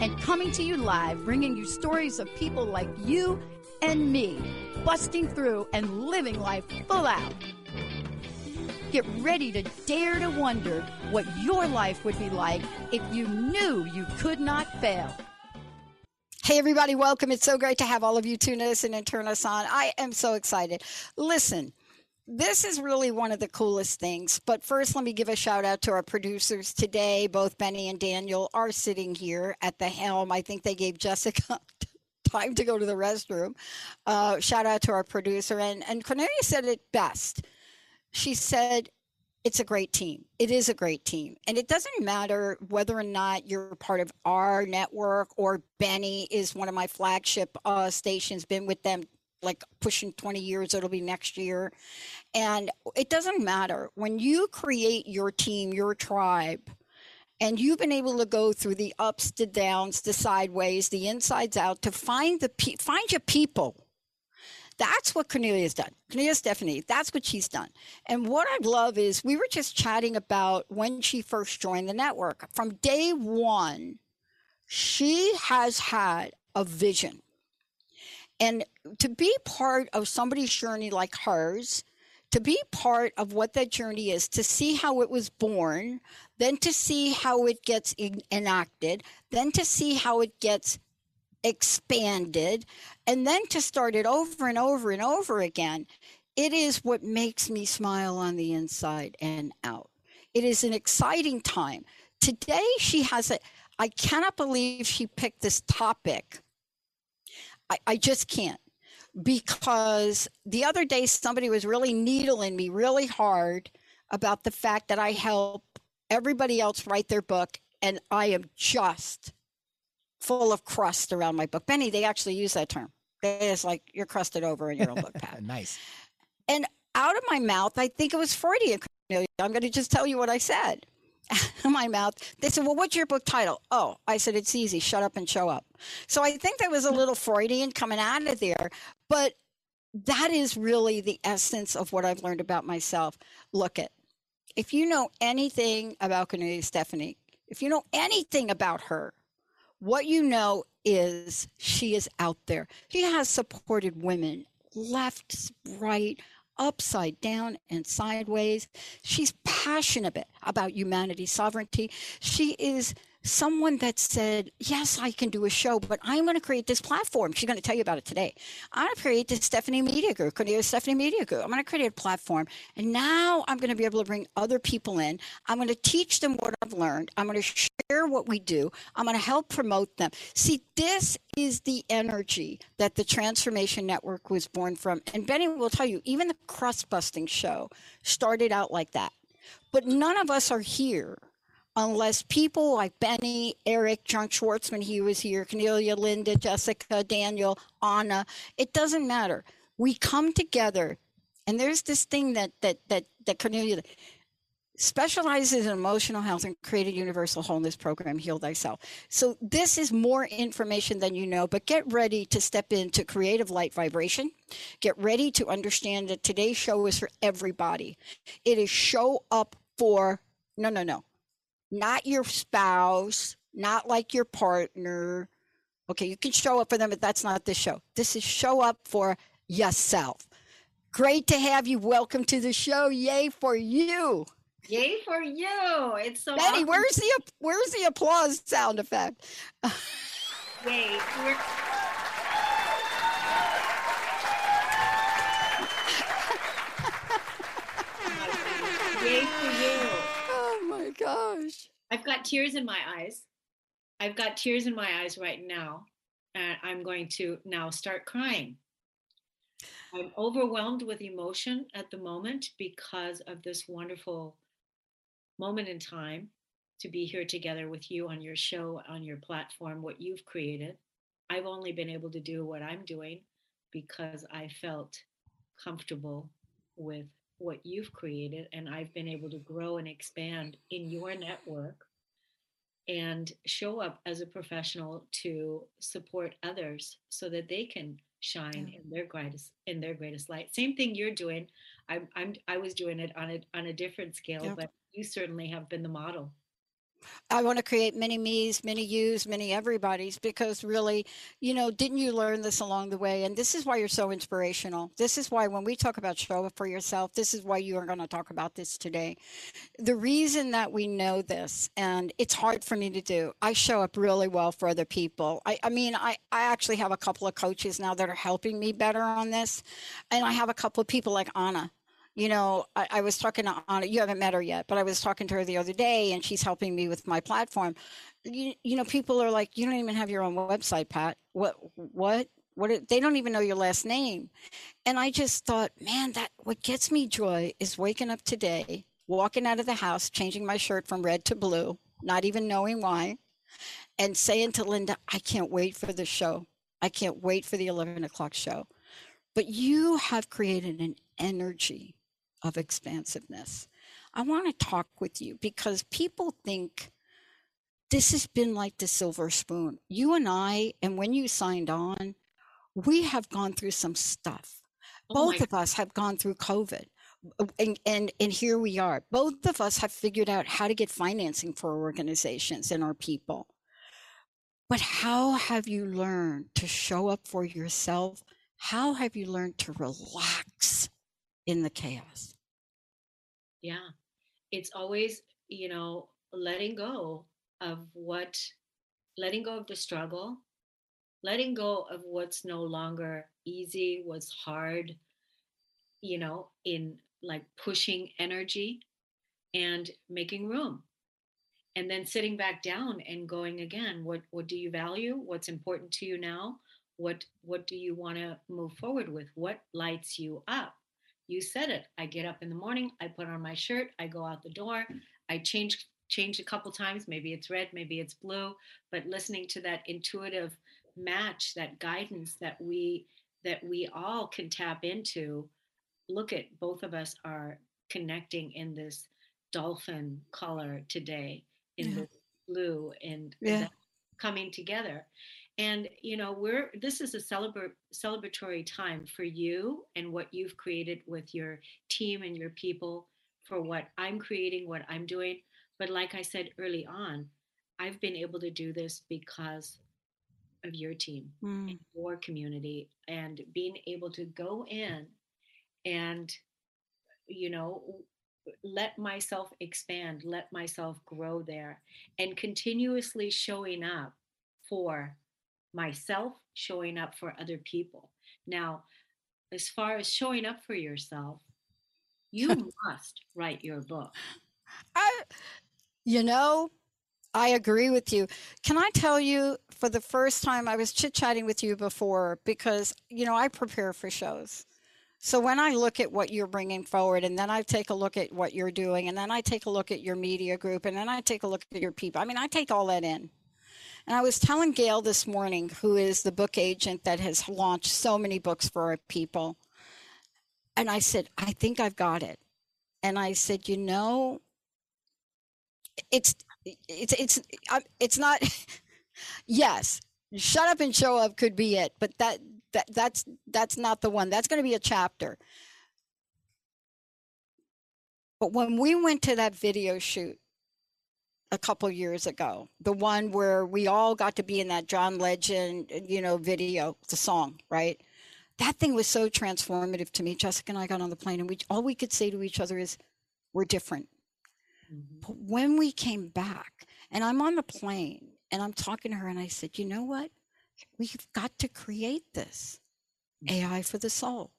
and coming to you live, bringing you stories of people like you and me, busting through and living life full out. Get ready to dare to wonder what your life would be like if you knew you could not fail. Hey, everybody, welcome. It's so great to have all of you tune us in and turn us on. I am so excited. Listen, this is really one of the coolest things. But first, let me give a shout out to our producers today. Both Benny and Daniel are sitting here at the helm. I think they gave Jessica time to go to the restroom. Uh, shout out to our producer. And, and Cornelia said it best. She said, it's a great team. It is a great team. And it doesn't matter whether or not you're part of our network or Benny is one of my flagship uh, stations, been with them like pushing 20 years it'll be next year and it doesn't matter when you create your team your tribe and you've been able to go through the ups the downs the sideways the insides out to find the pe- find your people that's what Cornelia's done. Cornelia Stephanie, that's what she's done. And what I love is we were just chatting about when she first joined the network. From day one, she has had a vision. And to be part of somebody's journey like hers, to be part of what that journey is, to see how it was born, then to see how it gets enacted, then to see how it gets expanded, and then to start it over and over and over again. It is what makes me smile on the inside and out. It is an exciting time. Today, she has a, I cannot believe she picked this topic I, I just can't because the other day somebody was really needling me really hard about the fact that I help everybody else write their book and I am just full of crust around my book. Benny, they actually use that term. It's like you're crusted over in your own book, Pat. nice. And out of my mouth, I think it was Freudian. I'm going to just tell you what I said. my mouth. They said, Well, what's your book title? Oh, I said, It's easy. Shut up and show up. So I think there was a little Freudian coming out of there, but that is really the essence of what I've learned about myself. Look at if you know anything about Cornelia Stephanie, if you know anything about her, what you know is she is out there. She has supported women left, right, upside down and sideways. She's passionate about humanity sovereignty. She is someone that said, Yes, I can do a show, but I'm going to create this platform. She's going to tell you about it today. I'm going to create the Stephanie Media Group, Stephanie Media Group. I'm going to create a platform. And now I'm going to be able to bring other people in. I'm going to teach them what I've learned. I'm going to share what we do. I'm going to help promote them. See, this is the energy that the Transformation Network was born from. And Benny will tell you, even the crust busting show started out like that. But none of us are here unless people like Benny, Eric, John Schwartzman, he was here, Cornelia, Linda, Jessica, Daniel, Anna, it doesn't matter. We come together, and there's this thing that that that that Cornelia specializes in emotional health and created universal wholeness program heal thyself. So this is more information than you know but get ready to step into creative light vibration. Get ready to understand that today's show is for everybody. It is show up for no no no not your spouse, not like your partner. Okay, you can show up for them, but that's not this show. This is show up for yourself. Great to have you. Welcome to the show. Yay for you. Yay for you. It's so Betty, awesome. where's the where's the applause sound effect? Yay. We're- Yay gosh. I've got tears in my eyes. I've got tears in my eyes right now. And I'm going to now start crying. I'm overwhelmed with emotion at the moment because of this wonderful moment in time to be here together with you on your show, on your platform, what you've created. I've only been able to do what I'm doing because I felt comfortable with what you've created and I've been able to grow and expand in your network and show up as a professional to support others so that they can shine yeah. in their greatest in their greatest light same thing you're doing i'm, I'm i was doing it on a on a different scale yeah. but you certainly have been the model I want to create many me's, many you's, many everybody's because really, you know, didn't you learn this along the way? And this is why you're so inspirational. This is why when we talk about show up for yourself, this is why you are going to talk about this today. The reason that we know this, and it's hard for me to do, I show up really well for other people. I, I mean, I, I actually have a couple of coaches now that are helping me better on this. And I have a couple of people like Anna you know, I, I, was talking to Anna, you haven't met her yet, but I was talking to her the other day and she's helping me with my platform. You, you know, people are like, you don't even have your own website, Pat. What, what, what, they don't even know your last name. And I just thought, man, that what gets me joy is waking up today, walking out of the house, changing my shirt from red to blue, not even knowing why, and saying to Linda, I can't wait for the show. I can't wait for the 11 o'clock show. But you have created an energy of expansiveness. I want to talk with you because people think this has been like the silver spoon. You and I, and when you signed on, we have gone through some stuff. Oh Both of us have gone through COVID. And, and and here we are. Both of us have figured out how to get financing for our organizations and our people. But how have you learned to show up for yourself? How have you learned to relax in the chaos? Yeah. It's always you know letting go of what letting go of the struggle letting go of what's no longer easy what's hard you know in like pushing energy and making room. And then sitting back down and going again what what do you value? What's important to you now? What what do you want to move forward with? What lights you up you said it i get up in the morning i put on my shirt i go out the door i change change a couple times maybe it's red maybe it's blue but listening to that intuitive match that guidance that we that we all can tap into look at both of us are connecting in this dolphin color today in yeah. the blue and yeah. coming together and you know we're this is a celebra- celebratory time for you and what you've created with your team and your people for what i'm creating what i'm doing but like i said early on i've been able to do this because of your team mm. and your community and being able to go in and you know let myself expand let myself grow there and continuously showing up for myself, showing up for other people. Now, as far as showing up for yourself, you must write your book. I, you know, I agree with you. Can I tell you, for the first time, I was chit chatting with you before because, you know, I prepare for shows. So when I look at what you're bringing forward, and then I take a look at what you're doing, and then I take a look at your media group, and then I take a look at your people, I mean, I take all that in. And I was telling Gail this morning, who is the book agent that has launched so many books for our people, and I said, I think I've got it. And I said, you know, it's it's it's it's not. yes, shut up and show up could be it, but that that that's that's not the one. That's going to be a chapter. But when we went to that video shoot, a couple years ago, the one where we all got to be in that John Legend, you know, video, the song, right? That thing was so transformative to me. Jessica and I got on the plane, and we all we could say to each other is, "We're different." Mm-hmm. But when we came back, and I'm on the plane, and I'm talking to her, and I said, "You know what? We've got to create this mm-hmm. AI for the soul."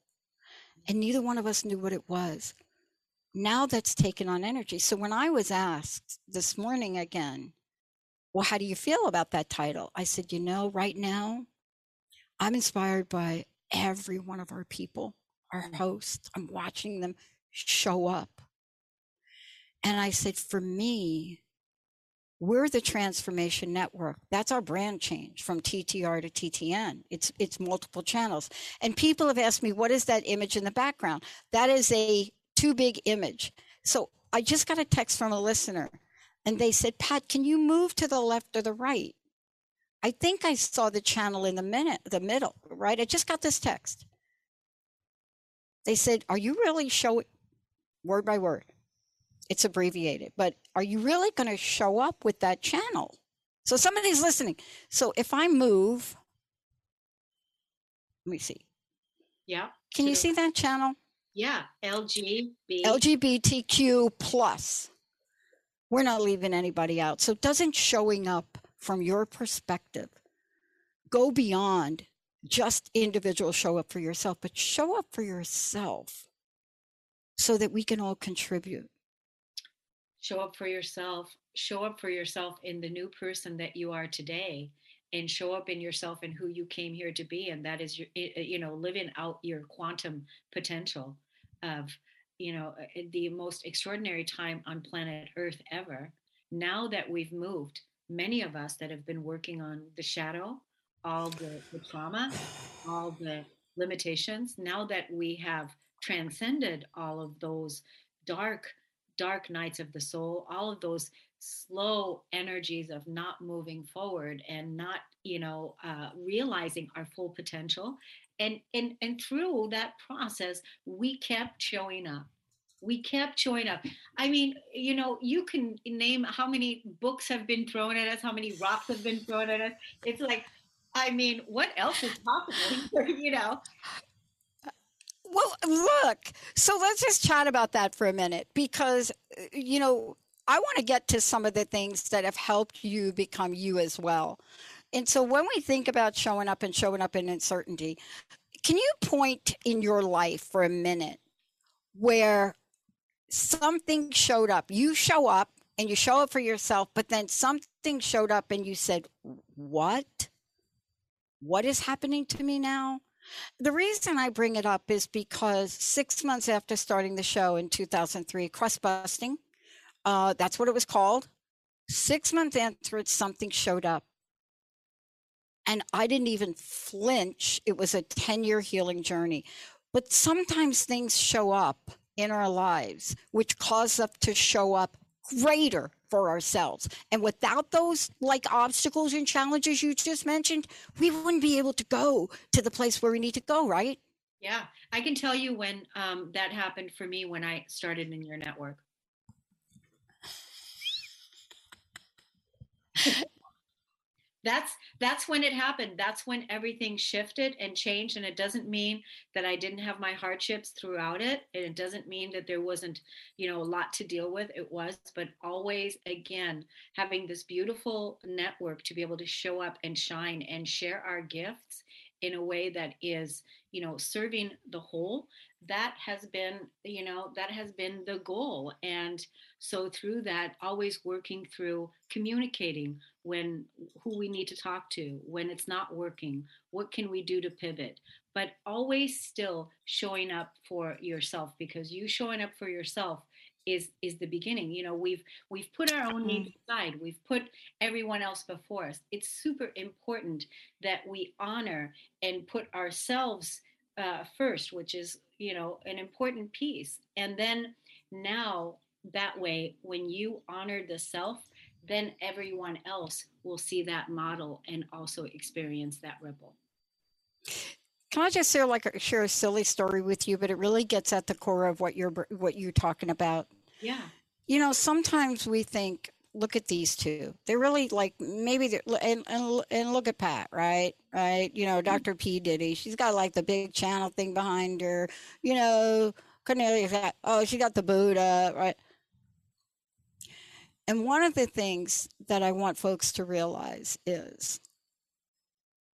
And neither one of us knew what it was now that's taken on energy. So when I was asked this morning again, well, how do you feel about that title? I said, you know, right now, I'm inspired by every one of our people, our mm. hosts. I'm watching them show up. And I said, for me, we're the transformation network that's our brand change from ttr to ttn it's it's multiple channels and people have asked me what is that image in the background that is a too big image so i just got a text from a listener and they said pat can you move to the left or the right i think i saw the channel in the minute the middle right i just got this text they said are you really showing word by word it's abbreviated, but are you really going to show up with that channel? So somebody's listening. So if I move, let me see. Yeah. Can you see that channel? Yeah. LGBT. LGBTQ plus. We're not leaving anybody out. So doesn't showing up from your perspective go beyond just individual show up for yourself, but show up for yourself so that we can all contribute show up for yourself show up for yourself in the new person that you are today and show up in yourself and who you came here to be and that is your eh, eh, you know living out your quantum potential of you know the most extraordinary time on planet earth ever now that we've moved many of us that have been working on the shadow all the, the trauma all the limitations now that we have transcended all of those dark dark nights of the soul, all of those slow energies of not moving forward and not, you know, uh, realizing our full potential. And, and, and through that process, we kept showing up. We kept showing up. I mean, you know, you can name how many books have been thrown at us, how many rocks have been thrown at us. It's like, I mean, what else is possible? you know, well, look, so let's just chat about that for a minute because, you know, I want to get to some of the things that have helped you become you as well. And so when we think about showing up and showing up in uncertainty, can you point in your life for a minute where something showed up? You show up and you show up for yourself, but then something showed up and you said, What? What is happening to me now? The reason I bring it up is because six months after starting the show in 2003, crust busting, uh, that's what it was called. Six months after it, something showed up. And I didn't even flinch. It was a 10 year healing journey. But sometimes things show up in our lives, which cause us to show up greater for ourselves. And without those like obstacles and challenges you just mentioned, we wouldn't be able to go to the place where we need to go, right? Yeah, I can tell you when um, that happened for me when I started in your network. that's that's when it happened. That's when everything shifted and changed and it doesn't mean that i didn't have my hardships throughout it and it doesn't mean that there wasn't you know a lot to deal with. It was but always again having this beautiful network to be able to show up and shine and share our gifts in a way that is you know serving the whole that has been you know that has been the goal. And so through that always working through communicating when who we need to talk to when it's not working what can we do to pivot? But always still showing up for yourself because you showing up for yourself is is the beginning. You know we've we've put our own needs mm-hmm. aside. We've put everyone else before us. It's super important that we honor and put ourselves uh, first which is you know an important piece. And then now that way when you honor the self then everyone else will see that model and also experience that ripple can I just share like share a silly story with you, but it really gets at the core of what you're what you're talking about. Yeah. You know, sometimes we think, look at these two. They're really like maybe they're, and, and and look at Pat, right? Right? You know, mm-hmm. Dr. P Diddy. She's got like the big channel thing behind her. You know, Cornelius. Oh, she got the Buddha, right? And one of the things that I want folks to realize is,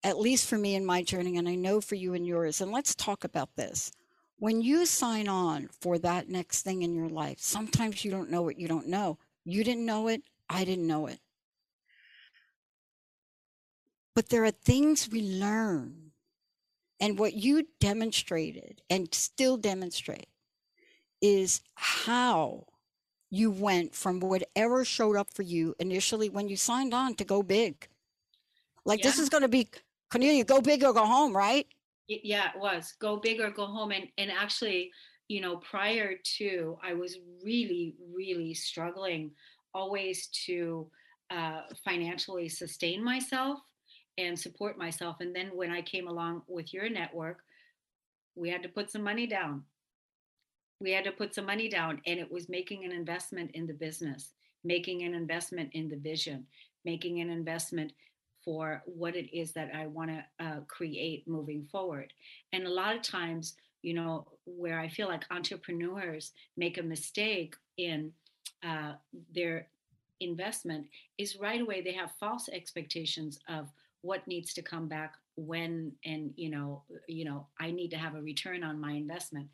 at least for me in my journey, and I know for you and yours, and let's talk about this. When you sign on for that next thing in your life, sometimes you don't know what you don't know. You didn't know it, I didn't know it. But there are things we learn. And what you demonstrated and still demonstrate is how you went from whatever showed up for you initially when you signed on to go big. Like yeah. this is going to be Cornelia, go big or go home, right? Yeah, it was go big or go home. And and actually, you know, prior to, I was really, really struggling always to uh, financially sustain myself and support myself. And then when I came along with your network, we had to put some money down. We had to put some money down, and it was making an investment in the business, making an investment in the vision, making an investment for what it is that I want to uh, create moving forward. And a lot of times, you know, where I feel like entrepreneurs make a mistake in uh, their investment is right away they have false expectations of what needs to come back when and you know you know i need to have a return on my investment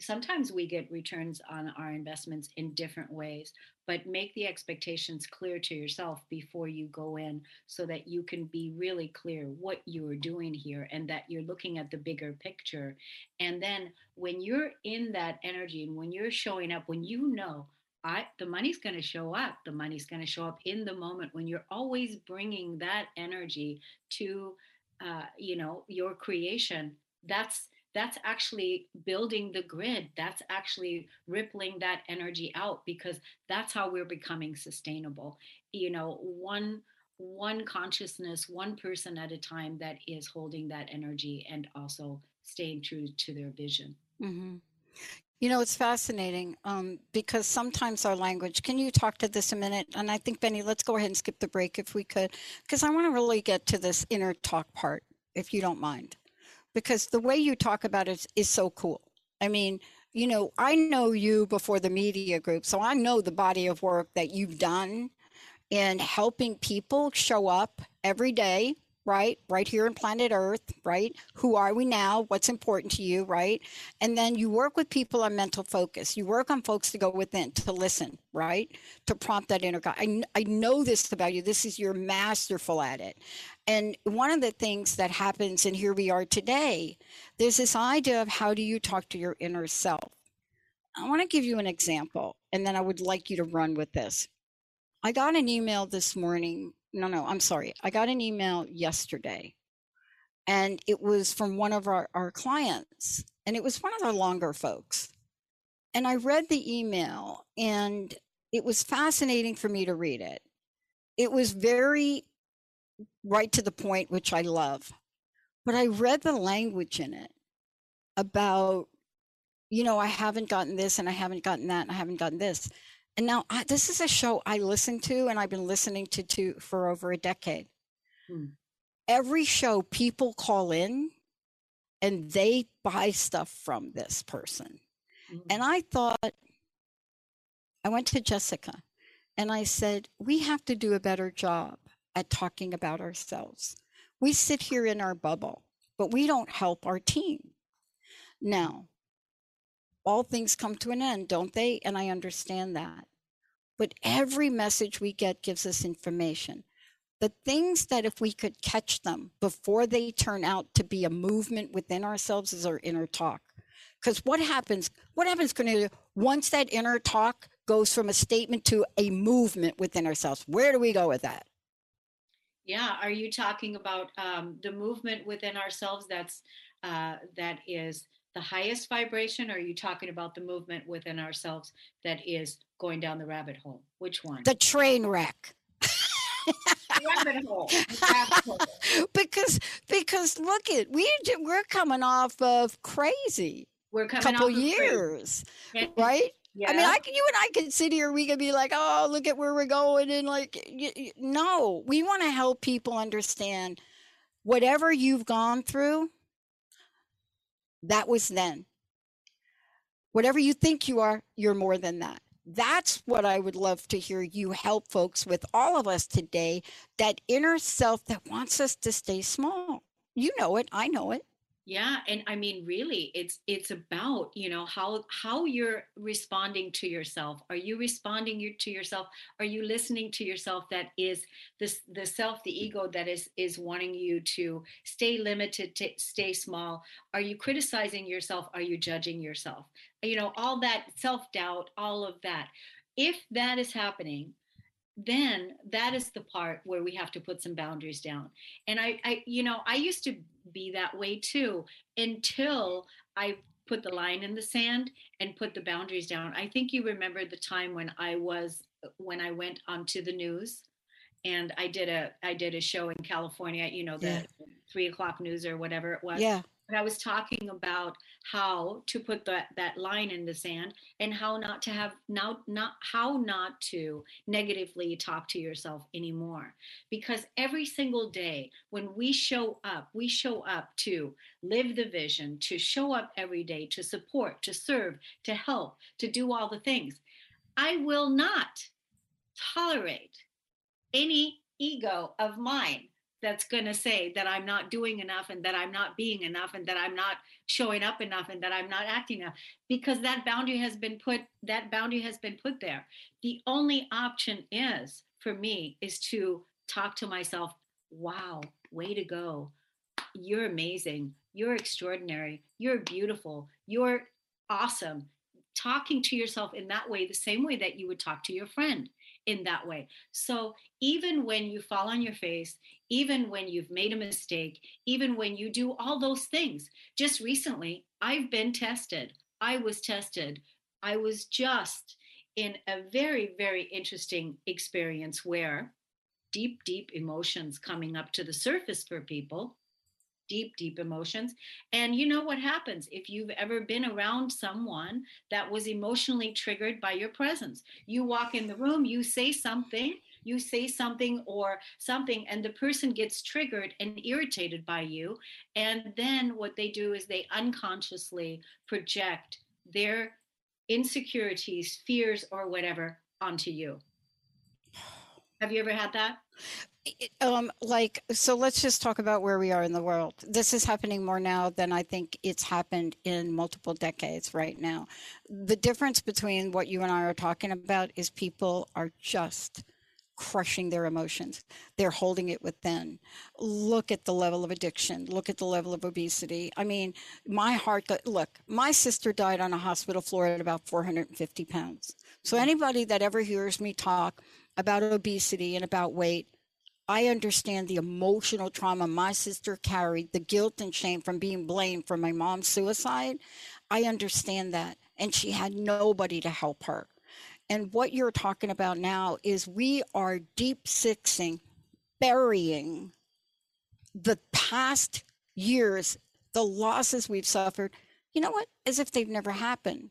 sometimes we get returns on our investments in different ways but make the expectations clear to yourself before you go in so that you can be really clear what you are doing here and that you're looking at the bigger picture. And then when you're in that energy and when you're showing up when you know I, the money's going to show up the money's going to show up in the moment when you're always bringing that energy to uh, you know your creation that's that's actually building the grid that's actually rippling that energy out because that's how we're becoming sustainable you know one one consciousness one person at a time that is holding that energy and also staying true to their vision mm-hmm. You know, it's fascinating um, because sometimes our language, can you talk to this a minute? And I think, Benny, let's go ahead and skip the break if we could, because I want to really get to this inner talk part, if you don't mind because the way you talk about it is so cool. I mean, you know, I know you before the media group, so I know the body of work that you've done in helping people show up every day right? Right here in planet Earth, right? Who are we now? What's important to you, right? And then you work with people on mental focus. You work on folks to go within, to listen, right? To prompt that inner God. I, I know this about you. This is you're masterful at it. And one of the things that happens, and here we are today, there's this idea of how do you talk to your inner self. I want to give you an example, and then I would like you to run with this. I got an email this morning no, no, I'm sorry. I got an email yesterday and it was from one of our, our clients and it was one of the longer folks. And I read the email and it was fascinating for me to read it. It was very right to the point, which I love. But I read the language in it about, you know, I haven't gotten this and I haven't gotten that and I haven't gotten this. And now I, this is a show I listen to and I've been listening to, to for over a decade. Hmm. Every show, people call in and they buy stuff from this person. Hmm. And I thought, I went to Jessica and I said, we have to do a better job at talking about ourselves. We sit here in our bubble, but we don't help our team. Now, all things come to an end, don't they? And I understand that. But every message we get gives us information. The things that if we could catch them before they turn out to be a movement within ourselves is our inner talk. Because what happens, what happens, Cornelia, once that inner talk goes from a statement to a movement within ourselves? Where do we go with that? Yeah, are you talking about um, the movement within ourselves that's uh, that is the highest vibration, or are you talking about the movement within ourselves that is going down the rabbit hole? Which one? The train wreck. rabbit hole. Rabbit hole. because because look it we we're coming off of crazy. We're coming a couple years, right? Yeah. I mean, I can, you and I can sit here. We can be like, "Oh, look at where we're going," and like, you, you, no, we want to help people understand whatever you've gone through that was then. Whatever you think you are, you're more than that. That's what I would love to hear you help folks with all of us today that inner self that wants us to stay small. You know it, I know it yeah and i mean really it's it's about you know how how you're responding to yourself. Are you responding to yourself? Are you listening to yourself that is this the self the ego that is is wanting you to stay limited to stay small? Are you criticizing yourself? Are you judging yourself? You know all that self doubt all of that. If that is happening, then that is the part where we have to put some boundaries down. And I, I you know, I used to be that way too until I put the line in the sand and put the boundaries down. I think you remember the time when I was when I went onto the news and I did a I did a show in California, you know, the yeah. three o'clock news or whatever it was. Yeah. And I was talking about how to put that that line in the sand and how not to have now not how not to negatively talk to yourself anymore. Because every single day when we show up, we show up to live the vision, to show up every day, to support, to serve, to help, to do all the things. I will not tolerate any ego of mine that's going to say that I'm not doing enough and that I'm not being enough and that I'm not showing up enough and that I'm not acting enough because that boundary has been put that boundary has been put there. The only option is for me is to talk to myself, wow, way to go. You're amazing. You're extraordinary. You're beautiful. You're awesome. Talking to yourself in that way, the same way that you would talk to your friend in that way. So even when you fall on your face, even when you've made a mistake, even when you do all those things. Just recently, I've been tested. I was tested. I was just in a very, very interesting experience where deep, deep emotions coming up to the surface for people, deep, deep emotions. And you know what happens if you've ever been around someone that was emotionally triggered by your presence? You walk in the room, you say something, you say something or something and the person gets triggered and irritated by you and then what they do is they unconsciously project their insecurities fears or whatever onto you have you ever had that um like so let's just talk about where we are in the world this is happening more now than i think it's happened in multiple decades right now the difference between what you and i are talking about is people are just crushing their emotions. They're holding it within. Look at the level of addiction. Look at the level of obesity. I mean, my heart, look, my sister died on a hospital floor at about 450 pounds. So anybody that ever hears me talk about obesity and about weight, I understand the emotional trauma my sister carried, the guilt and shame from being blamed for my mom's suicide. I understand that. And she had nobody to help her. And what you're talking about now is we are deep sixing, burying the past years, the losses we've suffered. You know what? As if they've never happened.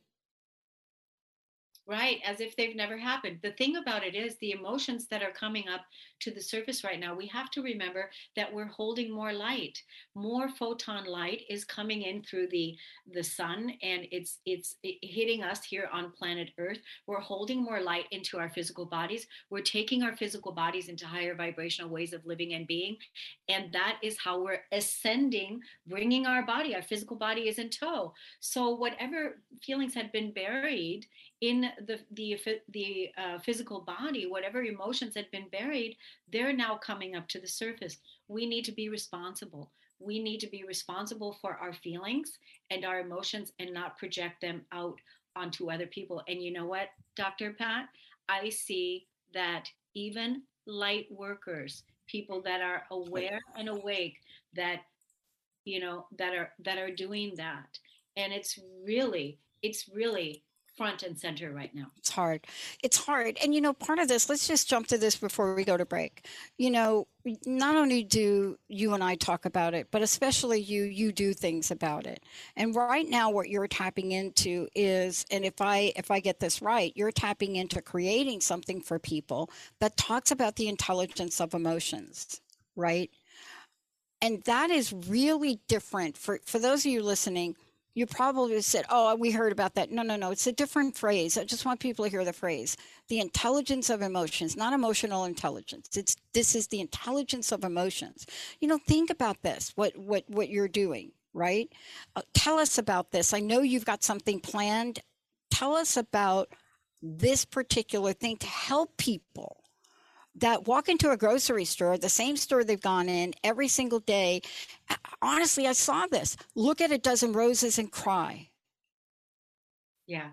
Right, as if they've never happened. The thing about it is the emotions that are coming up to the surface right now, we have to remember that we're holding more light. More photon light is coming in through the the sun and it's it's hitting us here on planet Earth. We're holding more light into our physical bodies. We're taking our physical bodies into higher vibrational ways of living and being, and that is how we're ascending, bringing our body, our physical body is in tow. So whatever feelings had been buried in the the the uh, physical body whatever emotions had been buried they're now coming up to the surface. We need to be responsible. We need to be responsible for our feelings and our emotions and not project them out onto other people. And you know what dr pat? I see that even light workers people that are aware and awake that you know that are that are doing that. And it's really it's really front and center right now. It's hard. It's hard. And you know, part of this, let's just jump to this before we go to break. You know, not only do you and I talk about it, but especially you, you do things about it. And right now what you're tapping into is and if I if I get this right, you're tapping into creating something for people that talks about the intelligence of emotions, right? And that is really different for for those of you listening you probably said, Oh, we heard about that. No, no, no. It's a different phrase. I just want people to hear the phrase. The intelligence of emotions, not emotional intelligence. It's this is the intelligence of emotions. You know, think about this, what what what you're doing, right? Uh, tell us about this. I know you've got something planned. Tell us about this particular thing to help people that walk into a grocery store, the same store they've gone in every single day. Honestly, I saw this. Look at a dozen roses and cry. Yeah.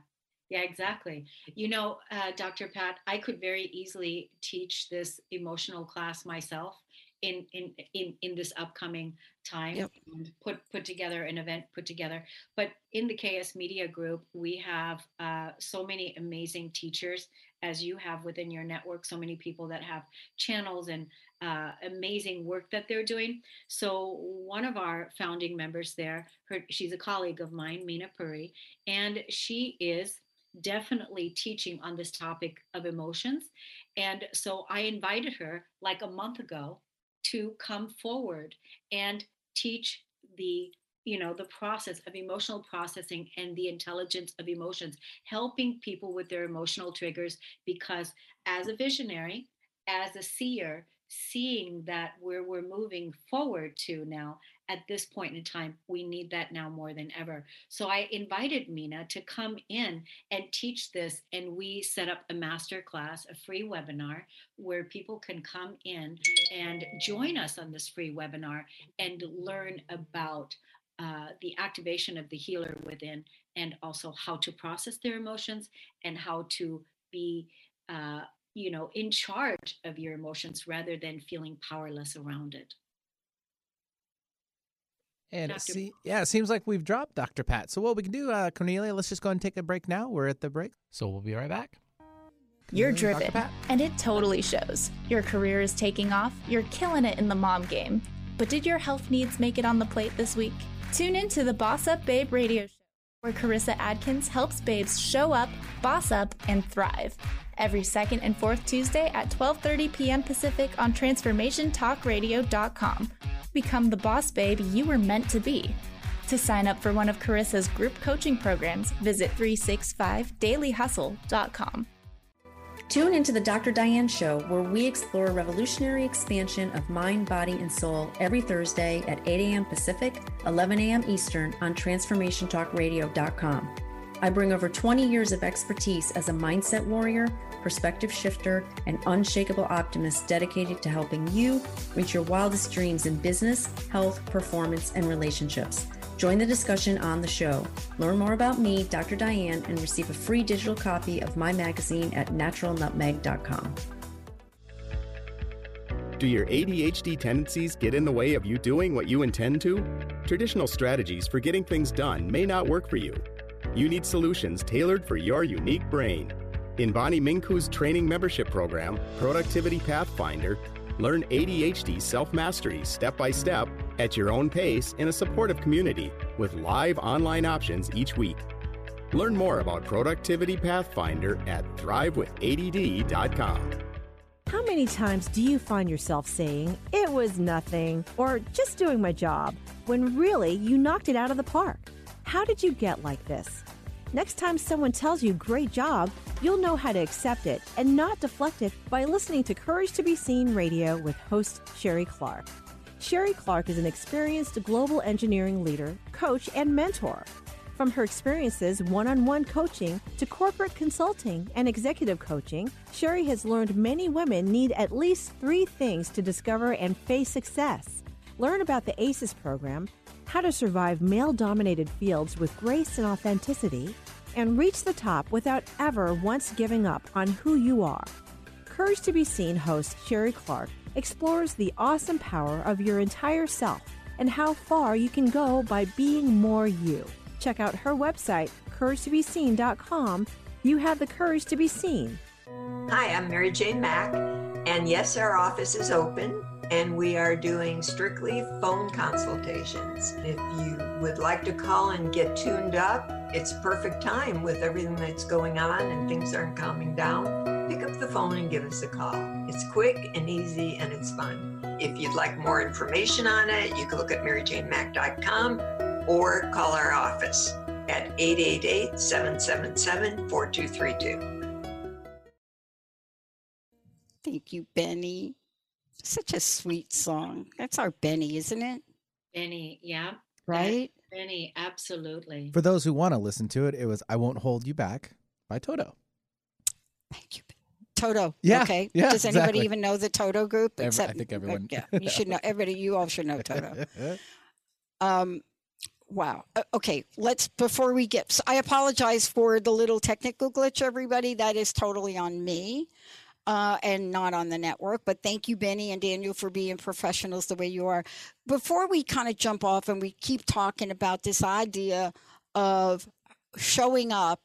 Yeah, exactly. You know, uh, Dr. Pat, I could very easily teach this emotional class myself in in in, in this upcoming time Yep. and put put together an event put together but in the ks media group we have uh, so many amazing teachers as you have within your network so many people that have channels and uh, amazing work that they're doing. So one of our founding members there her, she's a colleague of mine mina puri and she is definitely teaching on this topic of emotions. And so i invited her like a month ago to come forward and teach the you know the process of emotional processing and the intelligence of emotions helping people with their emotional triggers because as a visionary as a seer seeing that where we're moving forward to now at this point in time we need that now more than ever. So i invited mina to come in and teach this and we set up a master class a free webinar where people can come in and join us on this free webinar and learn about uh, the activation of the healer within and also how to process their emotions and how to be uh, you know in charge of your emotions rather than feeling powerless around it And it Dr. see, yeah, it seems like we've dropped Dr. Pat. So what we can do, uh, Cornelia, let's just go and take a break now. We're at the break, so we'll be right back. You're driven, and it totally shows. Your career is taking off, you're killing it in the mom game. But did your health needs make it on the plate this week? Tune in to the Boss Up Babe radio show, where Carissa Adkins helps babes show up, boss up, and thrive. Every second and fourth Tuesday at 12:30 p.m. Pacific on transformationtalkradio.com. Become the boss babe you were meant to be. To sign up for one of Carissa's group coaching programs, visit 365dailyhustle.com. Tune into the Dr. Diane Show, where we explore revolutionary expansion of mind, body, and soul every Thursday at 8 a.m. Pacific, 11 a.m. Eastern on TransformationTalkRadio.com. I bring over 20 years of expertise as a mindset warrior, perspective shifter, and unshakable optimist dedicated to helping you reach your wildest dreams in business, health, performance, and relationships. Join the discussion on the show. Learn more about me, Dr. Diane, and receive a free digital copy of my magazine at naturalnutmeg.com. Do your ADHD tendencies get in the way of you doing what you intend to? Traditional strategies for getting things done may not work for you. You need solutions tailored for your unique brain. In Bonnie Mincu's training membership program, Productivity Pathfinder, learn ADHD self mastery step by step at your own pace in a supportive community with live online options each week. Learn more about Productivity Pathfinder at thrivewithadd.com. How many times do you find yourself saying, it was nothing, or just doing my job, when really you knocked it out of the park? How did you get like this? Next time someone tells you great job, you'll know how to accept it and not deflect it by listening to Courage to Be Seen radio with host Sherry Clark. Sherry Clark is an experienced global engineering leader, coach, and mentor. From her experiences one on one coaching to corporate consulting and executive coaching, Sherry has learned many women need at least three things to discover and face success. Learn about the ACES program, how to survive male dominated fields with grace and authenticity, and reach the top without ever once giving up on who you are. Courage to Be Seen host Sherry Clark explores the awesome power of your entire self and how far you can go by being more you. Check out her website, couragetobeseen.com. You have the courage to be seen. Hi, I'm Mary Jane Mack, and yes, our office is open and we are doing strictly phone consultations. If you would like to call and get tuned up, it's perfect time with everything that's going on and things aren't calming down. Pick up the phone and give us a call. It's quick and easy and it's fun. If you'd like more information on it, you can look at maryjanemack.com or call our office at 888 777 4232. Thank you, Benny. Such a sweet song. That's our Benny, isn't it? benny yeah Right? benny absolutely For those who want to listen to it, it was "I Won't Hold You Back" by Toto. Thank you. Toto. Yeah, Okay. yeah, Does anybody exactly. even know the Toto group? Every- I think everyone- Yeah, you should know. Everybody, you all should know Toto. Um, wow. Okay, let's before we get. So I apologize for the little technical glitch, everybody. That is totally on me. Uh, and not on the network. But thank you, Benny and Daniel, for being professionals the way you are. Before we kind of jump off and we keep talking about this idea of showing up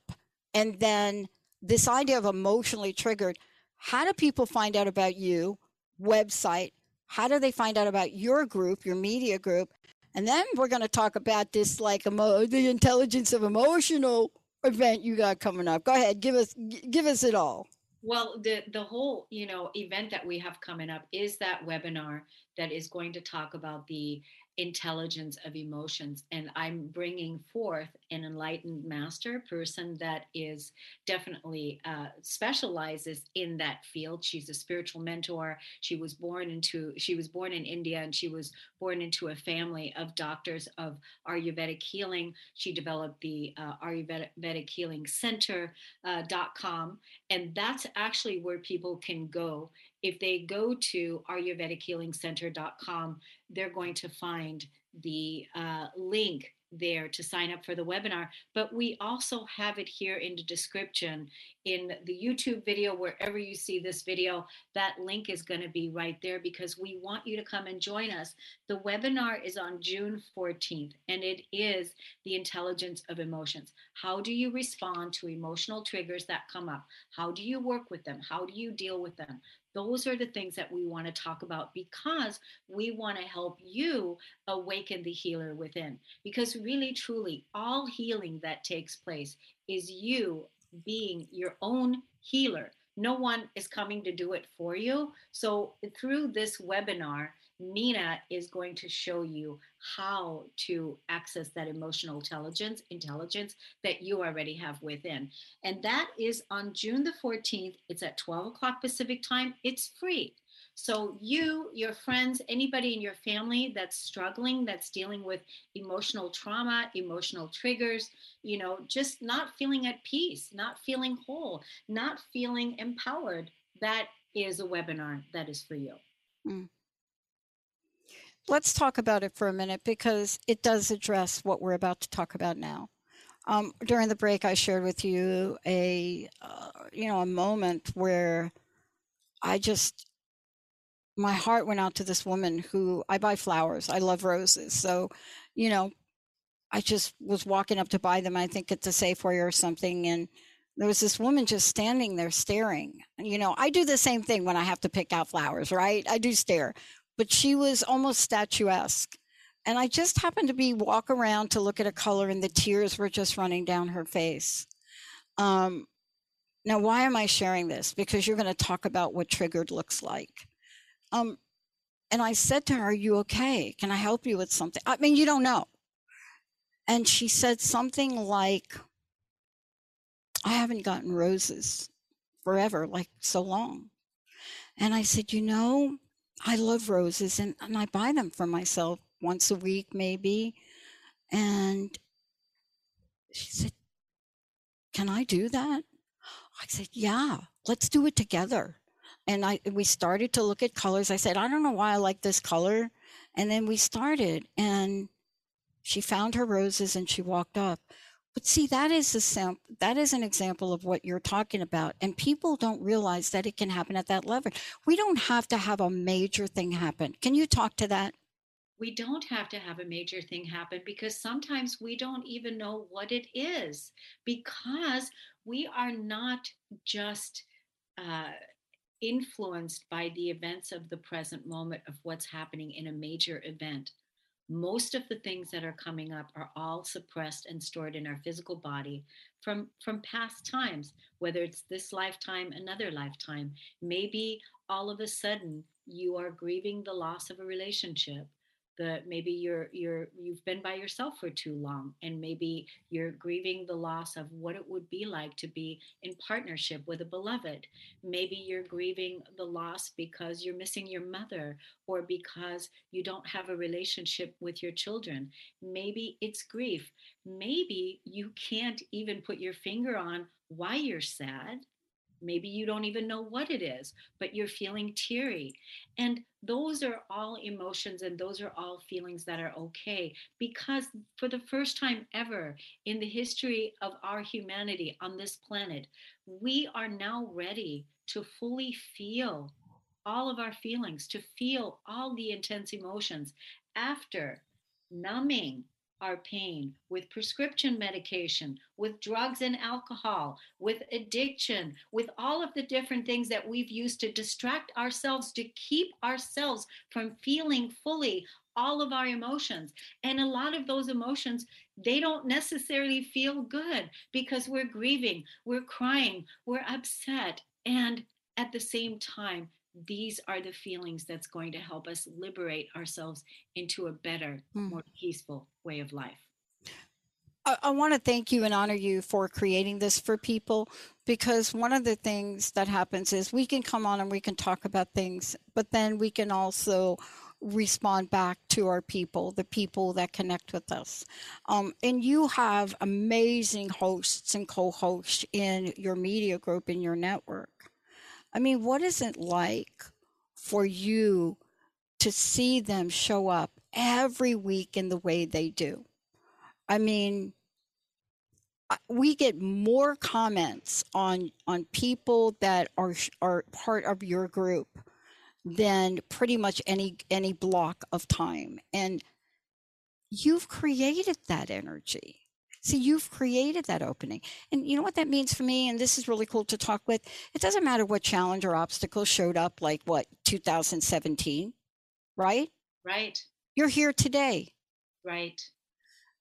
and then this idea of emotionally triggered, how do people find out about you? Website. How do they find out about your group, your media group? And then we're going to talk about this like emo- the intelligence of emotional event you got coming up. Go ahead, give us give us it all. Well, the the whole you know event that we have coming up is that webinar that is going to talk about the intelligence of emotions. And I'm bringing forth an enlightened master person that is definitely uh, specializes in that field. She's a spiritual mentor. She was born into she was born in India and she was born into a family of doctors of Ayurvedic healing. She developed the uh, Ayurvedic Healing Center.com, uh, and that's actually where people can go if they go to ayurvedic healing ayurvedichealingcenter.com, they're going to find the uh, link there to sign up for the webinar. But we also have it here in the description in the YouTube video, wherever you see this video, that link is going to be right there because we want you to come and join us. The webinar is on June 14th, and it is the intelligence of emotions. How do you respond to emotional triggers that come up? How do you work with them? How do you deal with them? Those are the things that we want to talk about because we want to help you awaken the healer within. Because really, truly, all healing that takes place is you being your own healer. No one is coming to do it for you. So, through this webinar, Nina is going to show you how to access that emotional intelligence, intelligence that you already have within. And that is on June the 14th. It's at 12 o'clock Pacific time. It's free. So, you, your friends, anybody in your family that's struggling, that's dealing with emotional trauma, emotional triggers, you know, just not feeling at peace, not feeling whole, not feeling empowered, that is a webinar that is for you. Mm let's talk about it for a minute because it does address what we're about to talk about now. Um, during the break, I shared with you a, uh, you know, a moment where I just, my heart went out to this woman who I buy flowers. I love roses, so, you know, I just was walking up to buy them. I think it's a Safeway or something, and there was this woman just standing there staring. You know, I do the same thing when I have to pick out flowers, right? I do stare but she was almost statuesque. And I just happened to be walk around to look at a color, and the tears were just running down her face. Um, now, why am I sharing this? Because you're going to talk about what triggered looks like. Um, and I said to her, Are you okay? Can I help you with something? I mean, you don't know. And she said something like, I haven't gotten roses forever, like so long. And I said, You know, I love roses and, and I buy them for myself once a week, maybe. And she said, Can I do that? I said, Yeah, let's do it together. And I we started to look at colors. I said, I don't know why I like this color. And then we started and she found her roses and she walked up. But see, that is a sam- that is an example of what you're talking about, and people don't realize that it can happen at that level. We don't have to have a major thing happen. Can you talk to that? We don't have to have a major thing happen because sometimes we don't even know what it is because we are not just uh, influenced by the events of the present moment of what's happening in a major event most of the things that are coming up are all suppressed and stored in our physical body from from past times whether it's this lifetime another lifetime. Maybe all of a sudden you are grieving the loss of a relationship the maybe you're you're you've been by yourself for too long and maybe you're grieving the loss of what it would be like to be in partnership with a beloved. Maybe you're grieving the loss because you're missing your mother or because you don't have a relationship with your children. Maybe it's grief. Maybe you can't even put your finger on why you're sad Maybe you don't even know what it is, but you're feeling teary. And those are all emotions and those are all feelings that are okay because for the first time ever in the history of our humanity on this planet, we are now ready to fully feel all of our feelings, to feel all the intense emotions after numbing our pain with prescription medication, with drugs and alcohol, with addiction, with all of the different things that we've used to distract ourselves to keep ourselves from feeling fully all of our emotions. And a lot of those emotions, they don't necessarily feel good because we're grieving, we're crying, we're upset. And at the same time, these are the feelings that's going to help us liberate ourselves into a better, mm. more peaceful way of life. I, I want to thank you and honor you for creating this for people because one of the things that happens is we can come on and we can talk about things, but then we can also respond back to our people, the people that connect with us. Um, and you have amazing hosts and co hosts in your media group, in your network. I mean, what is it like for you to see them show up every week in the way they do? I mean, we get more comments on on people that are are part of your group than pretty much any any block of time and you've created that energy See, you've created that opening. And you know what that means for me? And this is really cool to talk with. It doesn't matter what challenge or obstacle showed up, like what, 2017, right? Right. You're here today. Right.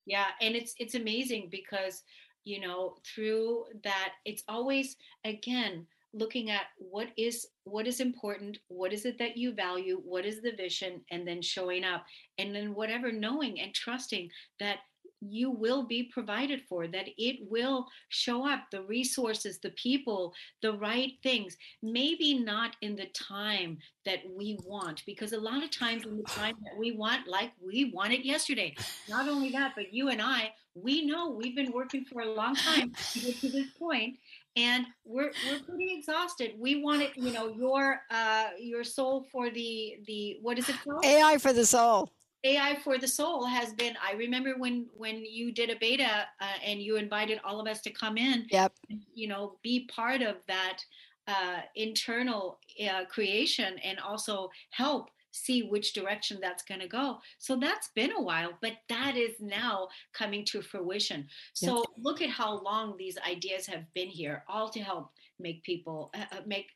Yeah. And it's it's amazing because, you know, through that, it's always again looking at what is what is important what is it that you value what is the vision and then showing up and then whatever knowing and trusting that you will be provided for, that it will show up the resources, the people, the right things, maybe not in the time that we want, because a lot of times in the time that we want, like we want it yesterday. Not only that, but you and I, we know we've been working for a long time to get to this point and we're we're pretty exhausted. We want it, you know, your uh your soul for the the what is it called? AI for the soul. AI for the soul has been. I remember when when you did a beta uh, and you invited all of us to come in. Yep. You know, be part of that uh, internal uh, creation and also help see which direction that's going to go. So that's been a while, but that is now coming to fruition. So yep. look at how long these ideas have been here, all to help make people uh, uh make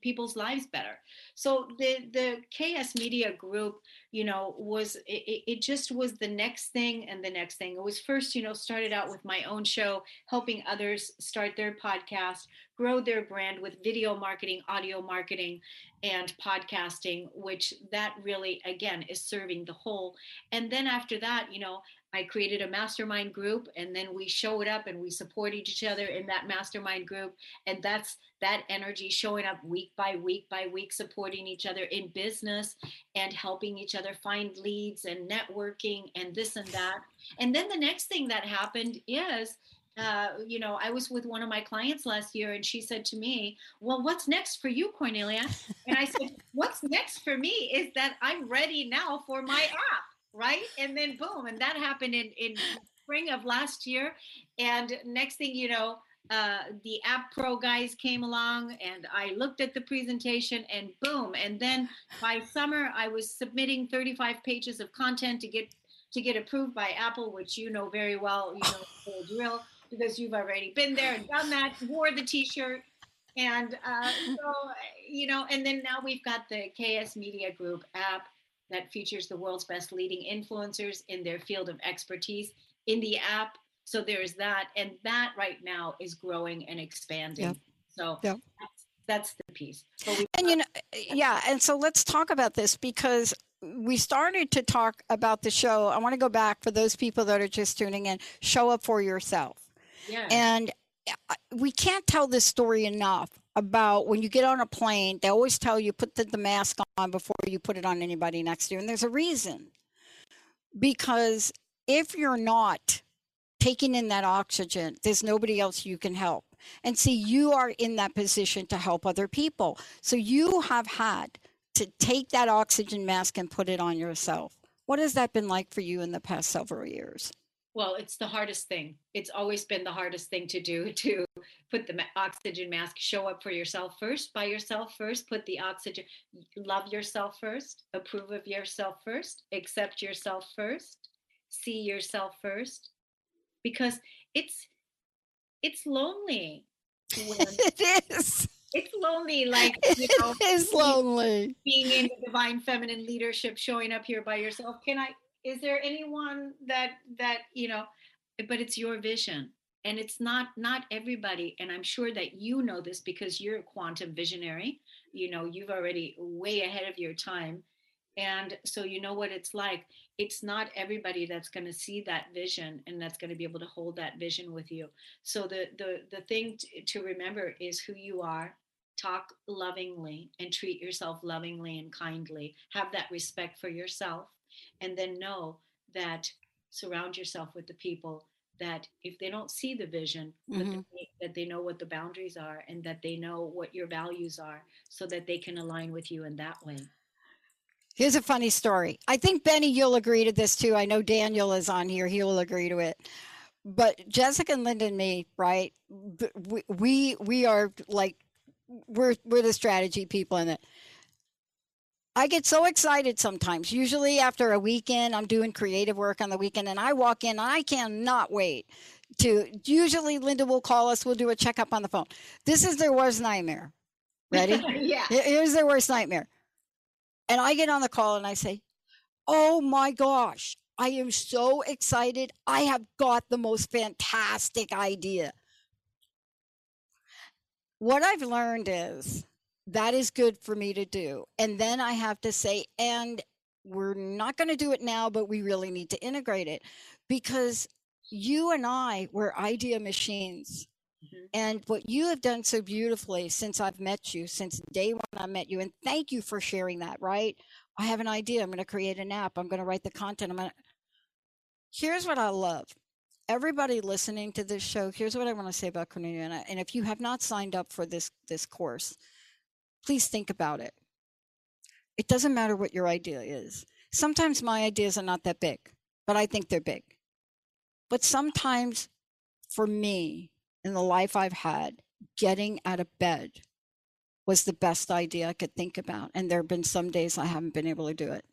people's lives better. So the the ks media group you know was it, it just was the next thing and the next thing. It was first you know started out with my own show helping others start their podcast grow their brand with video marketing audio marketing and podcasting which that really again is serving the whole. And then after that you know I created a mastermind group and then we show it up and we support each other in that mastermind group. And that's that energy showing up week by week by week, supporting each other in business and helping each other find leads and networking and this and that. And then the next thing that happened is uh, you know, I was with one of my clients last year and she said to me, Well, what's next for you, Cornelia? And I said, What's next for me is that I'm ready now for my app right? And then boom, and that happened in in spring of last year. And next thing you know, uh, the App Pro guys came along, and I looked at the presentation, and boom, and then by summer I was submitting 35 pages of content to get to get approved by Apple, which you know very well. You know the drill because you've already been there and done that. Wore the T-shirt. And uh, so, you know, and then now we've got the KS Media Group app that features the world's best leading influencers in their field of expertise in the app. So there's that. And that right now is growing and expanding. Yep. So yep. That's, that's, the piece. and you know, yeah. And so let's talk about this because we started to talk about the show. I want to go back for those people that are just tuning in. Show up for yourself. Yeah. And uh, we can't tell this story enough about when you get on a plane, they always tell you put the, the mask on before you put it on anybody next to you. And there's a reason. Because if you're not taking in that oxygen, there's nobody else you can help. And see, you are in that position to help other people. So you have had to take that oxygen mask and put it on yourself. What has that been like for you in the past several years? Well, it's the hardest thing. It's always been the hardest thing to do to put the oxygen mask, show up for yourself first, by yourself first, put the oxygen, love yourself first, approve of yourself first, accept yourself first, see yourself first. Because it's it's lonely. it is. It's lonely, like you know, it is lonely. Being in the divine feminine leadership, showing up here by yourself. Can I is there anyone that that you know but it's your vision. And it's not not everybody and i'm sure that you know this because you're a quantum visionary. You know you've already way ahead of your time. And so you know what it's like. It's not everybody that's going to see that vision and that's going to be able to hold that vision with you. So the the the thing to remember is who you are. Talk lovingly and treat yourself lovingly and kindly. Have that respect for yourself and then know that surround yourself with the people that if they don't see the vision mm-hmm. that, they, that they know what the boundaries are and that they know what your values are so that they can align with you in that way. Here's a funny story. I think benny you'll agree to this too. I know daniel is on here. He'll agree to it. But jessica and linda and me right we we, we are like we're we're the strategy people in it I get so excited sometimes. Usually after a weekend, I'm doing creative work on the weekend and I walk in and I cannot wait to usually Linda will call us, we'll do a checkup on the phone. This is their worst nightmare. Ready? yeah. Here's their worst nightmare. And I get on the call and I say, Oh my gosh, I am so excited. I have got the most fantastic idea. What I've learned is that is good for me to do. And then I have to say, and we're not going to do it now, but we really need to integrate it because you and I were idea machines. Mm-hmm. And what you have done so beautifully since I've met you, since day one I met you, and thank you for sharing that, right? I have an idea. I'm going to create an app. I'm going to write the content. I'm going to. Here's what I love. Everybody listening to this show, here's what I want to say about Cornelia. And, I, and if you have not signed up for this this course, please think about it. It doesn't matter what your idea is. Sometimes my ideas are not that big, but I think they're big. But sometimes for me, in the life I've had, getting out of bed was the best idea I could think about. And there have been some days I haven't been able to do it.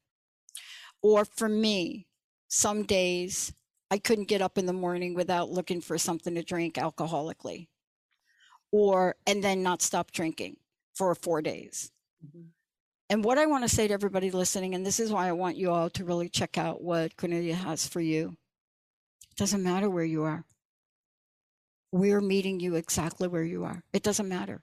Or for me, some days I couldn't get up in the morning without looking for something to drink alcoholically. Or, and then not stop drinking for four days. Mm-hmm. And what I want to say to everybody listening, and this is why I want you all to really check out what Cornelia has for you. It doesn't matter where you are. We're meeting you exactly where you are. It doesn't matter.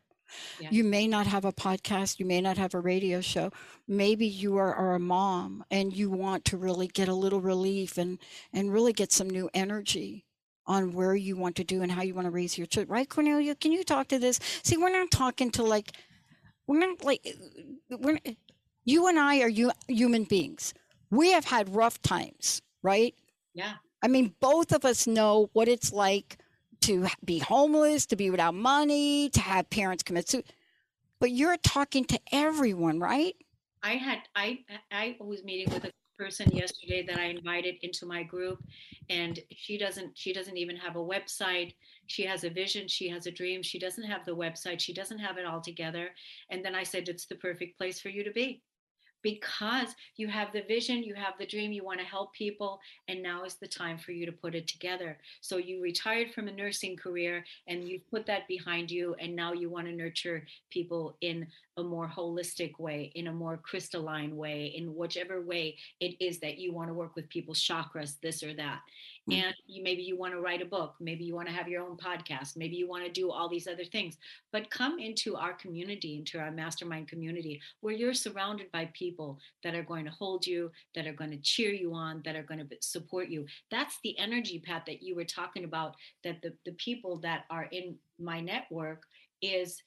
Yeah. You may not have a podcast, you may not have a radio show. Maybe you are, are, a mom and you want to really get a little relief and and really get some new energy on where you want to do and how you want to raise your children. Right, Cornelia? Can you talk to this? See, we're not talking to like we're not like we're you and I are you human beings. We have had rough times, right? Yeah. I mean, both of us know what it's like to be homeless, to be without money, to have parents commit suicide. But you're talking to everyone, right? I had I I was meeting with a person yesterday that I invited into my group and she doesn't she doesn't even have a website she has a vision she has a dream she doesn't have the website she doesn't have it all together and then I said it's the perfect place for you to be because you have the vision, you have the dream, you want to help people, and now is the time for you to put it together. So you retired from a nursing career and you've put that behind you, and now you want to nurture people in a more holistic way, in a more crystalline way, in whichever way it is that you want to work with people's chakras, this or that. Mm. and you, maybe you want to write a book maybe you want to have your own podcast maybe you want to do all these other things but come into our community into our mastermind community where you're surrounded by people that are going to hold you that are going to cheer you on that are going to support you that's the energy pat that you were talking about that the, the people that are in my network is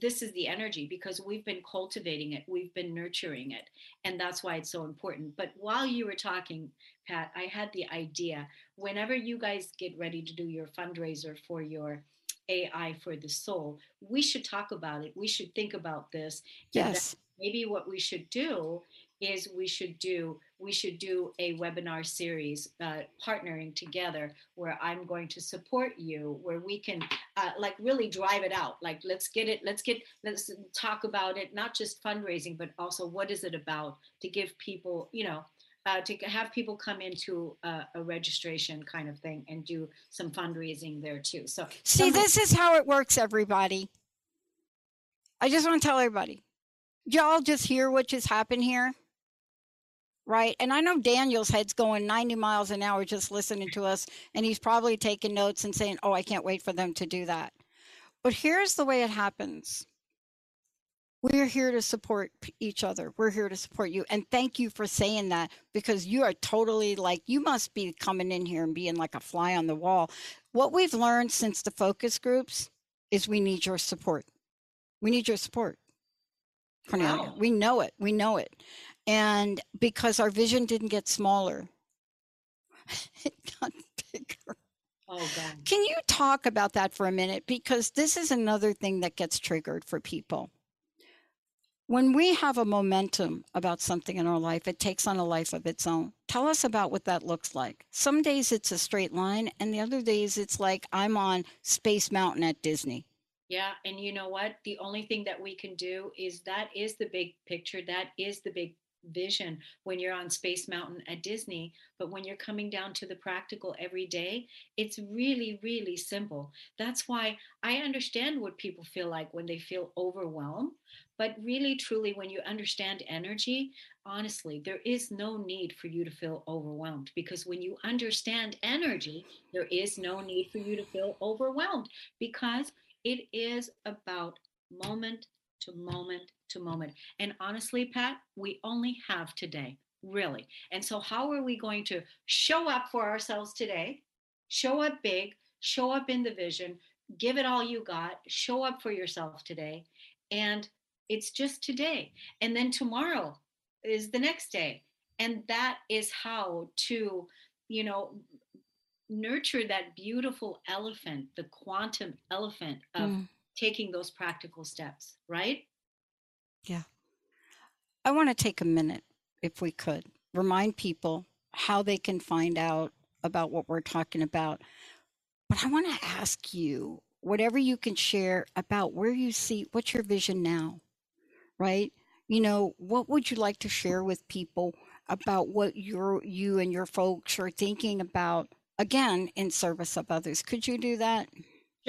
this is the energy because we've been cultivating it we've been nurturing it and that's why it's so important but while you were talking pat i had the idea whenever you guys get ready to do your fundraiser for your AI for the soul. We should talk about it. We should think about this. Yes. Maybe what we should do is we should do we should do a webinar series uh, partnering together where i'm going to support you where we can uh, like really drive it out. Like let's get it let's get let's talk about it not just fundraising but also what is it about to give people you know uh, to have people come into a, a, registration kind of thing and do some fundraising there too. So see this is how it works everybody. I just want to tell everybody. Y'all just hear what just happened here right? And I know Daniel's head's going 90 miles an hour just listening to us, and he's probably taking notes and saying, Oh, I can't wait for them to do that. But here's the way it happens we're here to support each other. We're here to support you. And thank you for saying that because you are totally like, you must be coming in here and being like a fly on the wall. What we've learned since the focus groups is we need your support. We need your support, Cornelia. Wow. We know it. We know it. And because our vision didn't get smaller, it got bigger. Oh, God. Can you talk about that for a minute? Because this is another thing that gets triggered for people. When we have a momentum about something in our life, it takes on a life of its own. Tell us about what that looks like. Some days it's a straight line, and the other days it's like I'm on Space Mountain at Disney. Yeah, and you know what? The only thing that we can do is that is the big picture. That is the big vision when you're on Space Mountain at Disney, but when you're coming down to the practical every day, it's really, really simple. That's why I understand what people feel like when they feel overwhelmed. But really, truly, when you understand energy, honestly, there is no need for you to feel overwhelmed because when you understand energy, there is no need for you to feel overwhelmed because it is about moment to moment to moment. And honestly, Pat, we only have today, really. And so, how are we going to show up for ourselves today? Show up big, show up in the vision, give it all you got, show up for yourself today. And it's just today. And then tomorrow is the next day. And that is how to, you know, nurture that beautiful elephant, the quantum elephant of mm. taking those practical steps, right? Yeah. I want to take a minute, if we could, remind people how they can find out about what we're talking about. But I want to ask you, whatever you can share about where you see, what's your vision now, right? You know, what would you like to share with people about what your you and your folks are thinking about again in service of others? Could you do that?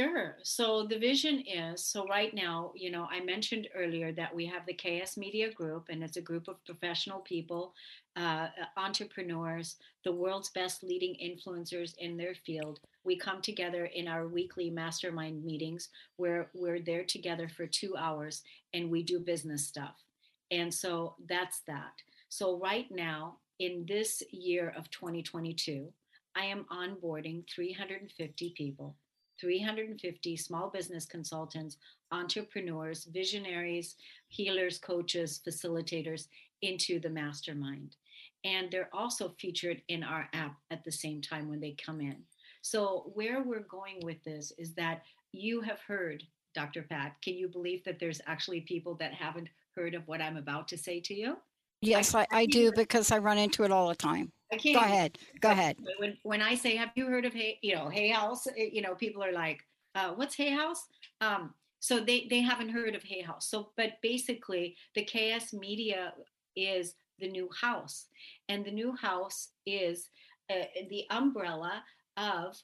Sure. So the vision is so right now, you know, I mentioned earlier that we have the KS Media Group, and it's a group of professional people, uh, entrepreneurs, the world's best leading influencers in their field. We come together in our weekly mastermind meetings where we're there together for two hours and we do business stuff. And so that's that. So right now, in this year of 2022, I am onboarding 350 people 350 small business consultants, entrepreneurs, visionaries, healers, coaches, facilitators into the mastermind. And they're also featured in our app at the same time when they come in. So, where we're going with this is that you have heard, Dr. Pat, can you believe that there's actually people that haven't heard of what I'm about to say to you? Yes, I, I do because I run into it all the time. I can't. Go ahead. Go ahead. When when I say, "Have you heard of Hay?" You know, Hay House. Eh, you know, people are like, uh, "What's Hay House?" Um, so they they haven't heard of Hay House. So, but basically, the KS Media is the new house, and the new house is uh, the umbrella of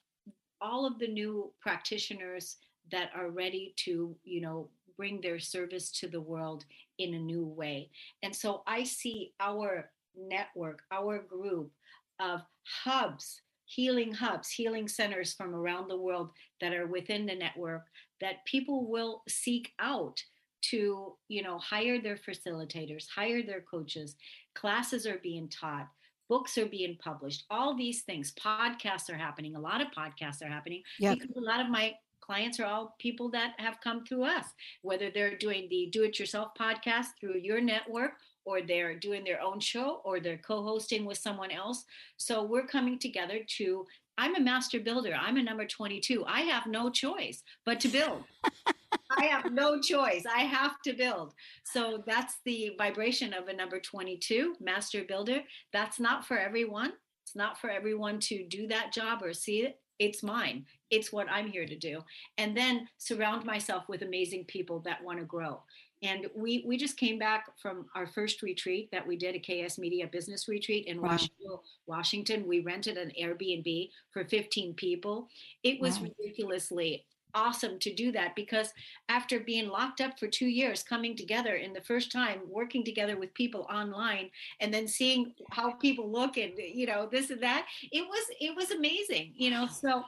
all of the new practitioners that are ready to, you know, bring their service to the world in a new way. And so I see our network, our group of hubs, healing hubs, healing centers from around the world that are within the network that people will seek out to, you know, hire their facilitators, hire their coaches. Classes are being taught books are being published all these things podcasts are happening a lot of podcasts are happening yep. because a lot of my clients are all people that have come through us, whether they're doing the do it yourself podcast through your network or they're doing their own show or they're co hosting with someone else. So we're coming together to I'm a master builder. I'm a number 22. I have no choice but to build. I have no choice. I have to build. So that's the vibration of a number 22, master builder. That's not for everyone. It's not for everyone to do that job or see it. It's mine. It's what I'm here to do. And then surround myself with amazing people that want to grow. And we we just came back from our first retreat that we did a KS Media business retreat in wow. Washington, Washington. We rented an Airbnb for 15 people. It was wow. ridiculously awesome to do that because after being locked up for two years, coming together in the first time, working together with people online, and then seeing how people look and you know this and that, it was it was amazing. You know, so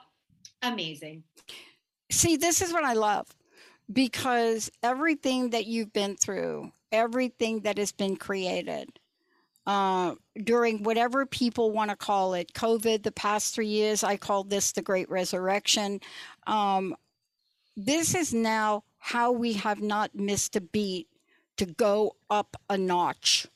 amazing. See, this is what I love because everything that you've been through, everything that has been created. Uh, during whatever people want to call it, COVID, the past three years, I call this the Great Resurrection. Um, this is now how we have not missed a beat to go up a notch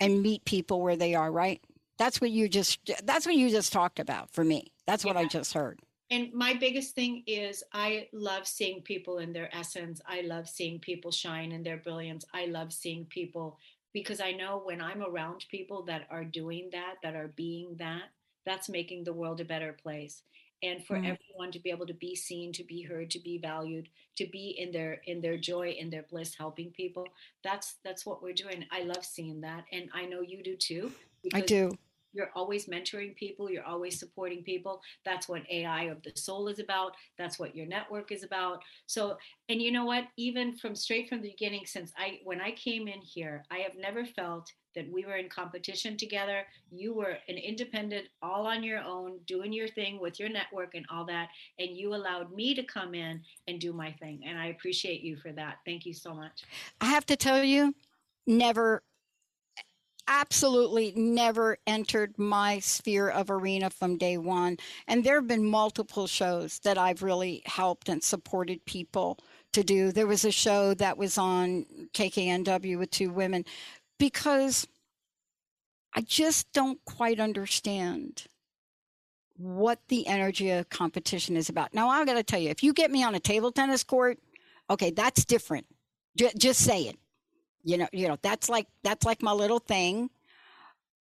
and meet people where they are right that's what you just that's what you just talked about for me that's what i just heard and my biggest thing is i love seeing people in their essence. I love seeing people shine in their brilliance. I love seeing people because i know when i'm around people that are doing that that are being that that's making the world a better place. And for mm. everyone to be able to be seen to be heard to be valued to be in their in their joy in their bliss helping people that's that's what we're doing. I love seeing that and i know you do too i do you're always mentoring people you're always supporting people. That's what ai of the soul is about. That's what your network is about. So and you know what? Even from straight from the beginning since i when i came in here i have never felt that we were in competition together. You were an independent all on your own doing your thing with your network and all that and you allowed me to come in and do my thing and i appreciate you for that. Thank you so much. I have to tell you never absolutely never entered my sphere of arena from day one. And there have been multiple shows that I've really helped and supported people to do. There was a show that was on KKNW with two women because I just don't quite understand what the energy of competition is about. Now, I've got to tell you, if you get me on a table tennis court, okay, that's different. J- just say it you know you know that's like that's like my little thing.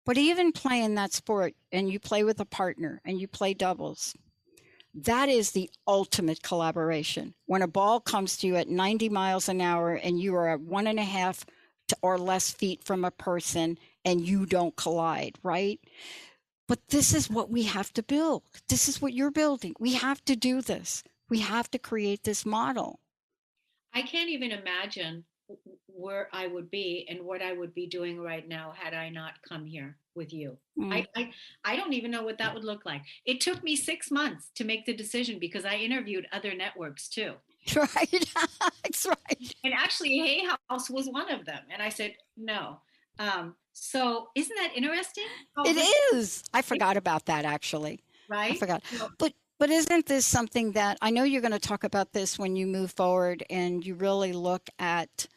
But even playing that sport and you play with a partner and you play doubles that is the ultimate collaboration. When a ball comes to you at 90 miles an hour and you are at one and a half or less feet from a person and you don't collide right? But this is what we have to build. This is what you're building. We have to do this. We have to create this model. I can't even imagine where I would be and what I would be doing right now had I not come here with you. Mm. I, I, I don't even know what that would look like. It took me six months to make the decision because I interviewed other networks too. Right. That's right. And actually, Hay House was one of them. And I said, no. Um, so isn't that interesting? Oh, it is. I forgot about that actually. Right. I forgot. But but isn't this something that I know you're going to talk about this when you move forward and you really look at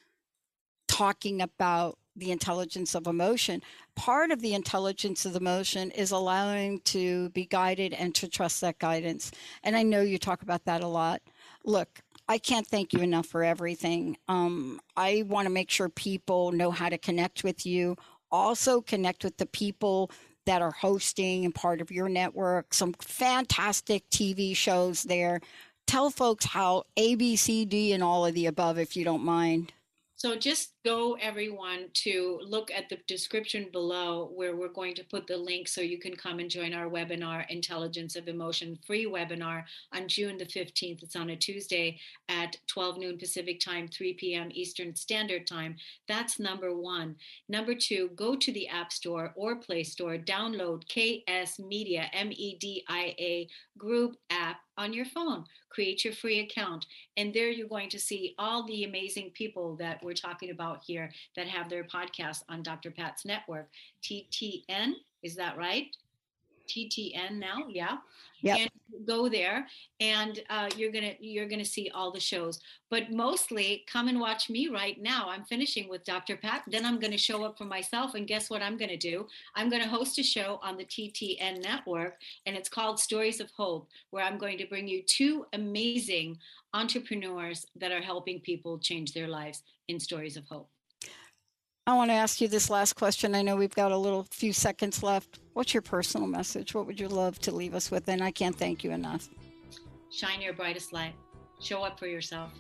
talking about the intelligence of emotion. Part of the intelligence of emotion is allowing to be guided and to trust that guidance. And I know you talk about that a lot. Look, I can't thank you enough for everything. Um, I want to make sure people know how to connect with you. Also, connect with the people that are hosting and part of your network. Some fantastic TV shows there. Tell folks how A, B, C, D, and all of the above, if you don't mind. So just go everyone to look at the description below where we're going to put the link so you can come and join our webinar, Intelligence of Emotion free webinar on June the 15th. It's on a Tuesday at 12 noon Pacific time, 3 p.m. Eastern Standard Time. That's number one. Number two, go to the App Store or Play Store, download KS Media, M E D I A group app on your phone. Create your free account. And there you're going to see all the amazing people that we're talking about here that have their podcast on Dr. Pat's network. TTN, is that right? TTN now, yeah. Yep. And go there, and uh, you're gonna you're gonna see all the shows. But mostly, come and watch me right now. I'm finishing with Dr. Pat. Then I'm gonna show up for myself, and guess what I'm gonna do? I'm gonna host a show on the TTN network, and it's called Stories of Hope, where I'm going to bring you two amazing entrepreneurs that are helping people change their lives in Stories of Hope. I want to ask you this last question. I know we've got a little few seconds left. What's your personal message? What would you love to leave us with? And I can't thank you enough. Shine your brightest light. Show up for yourself.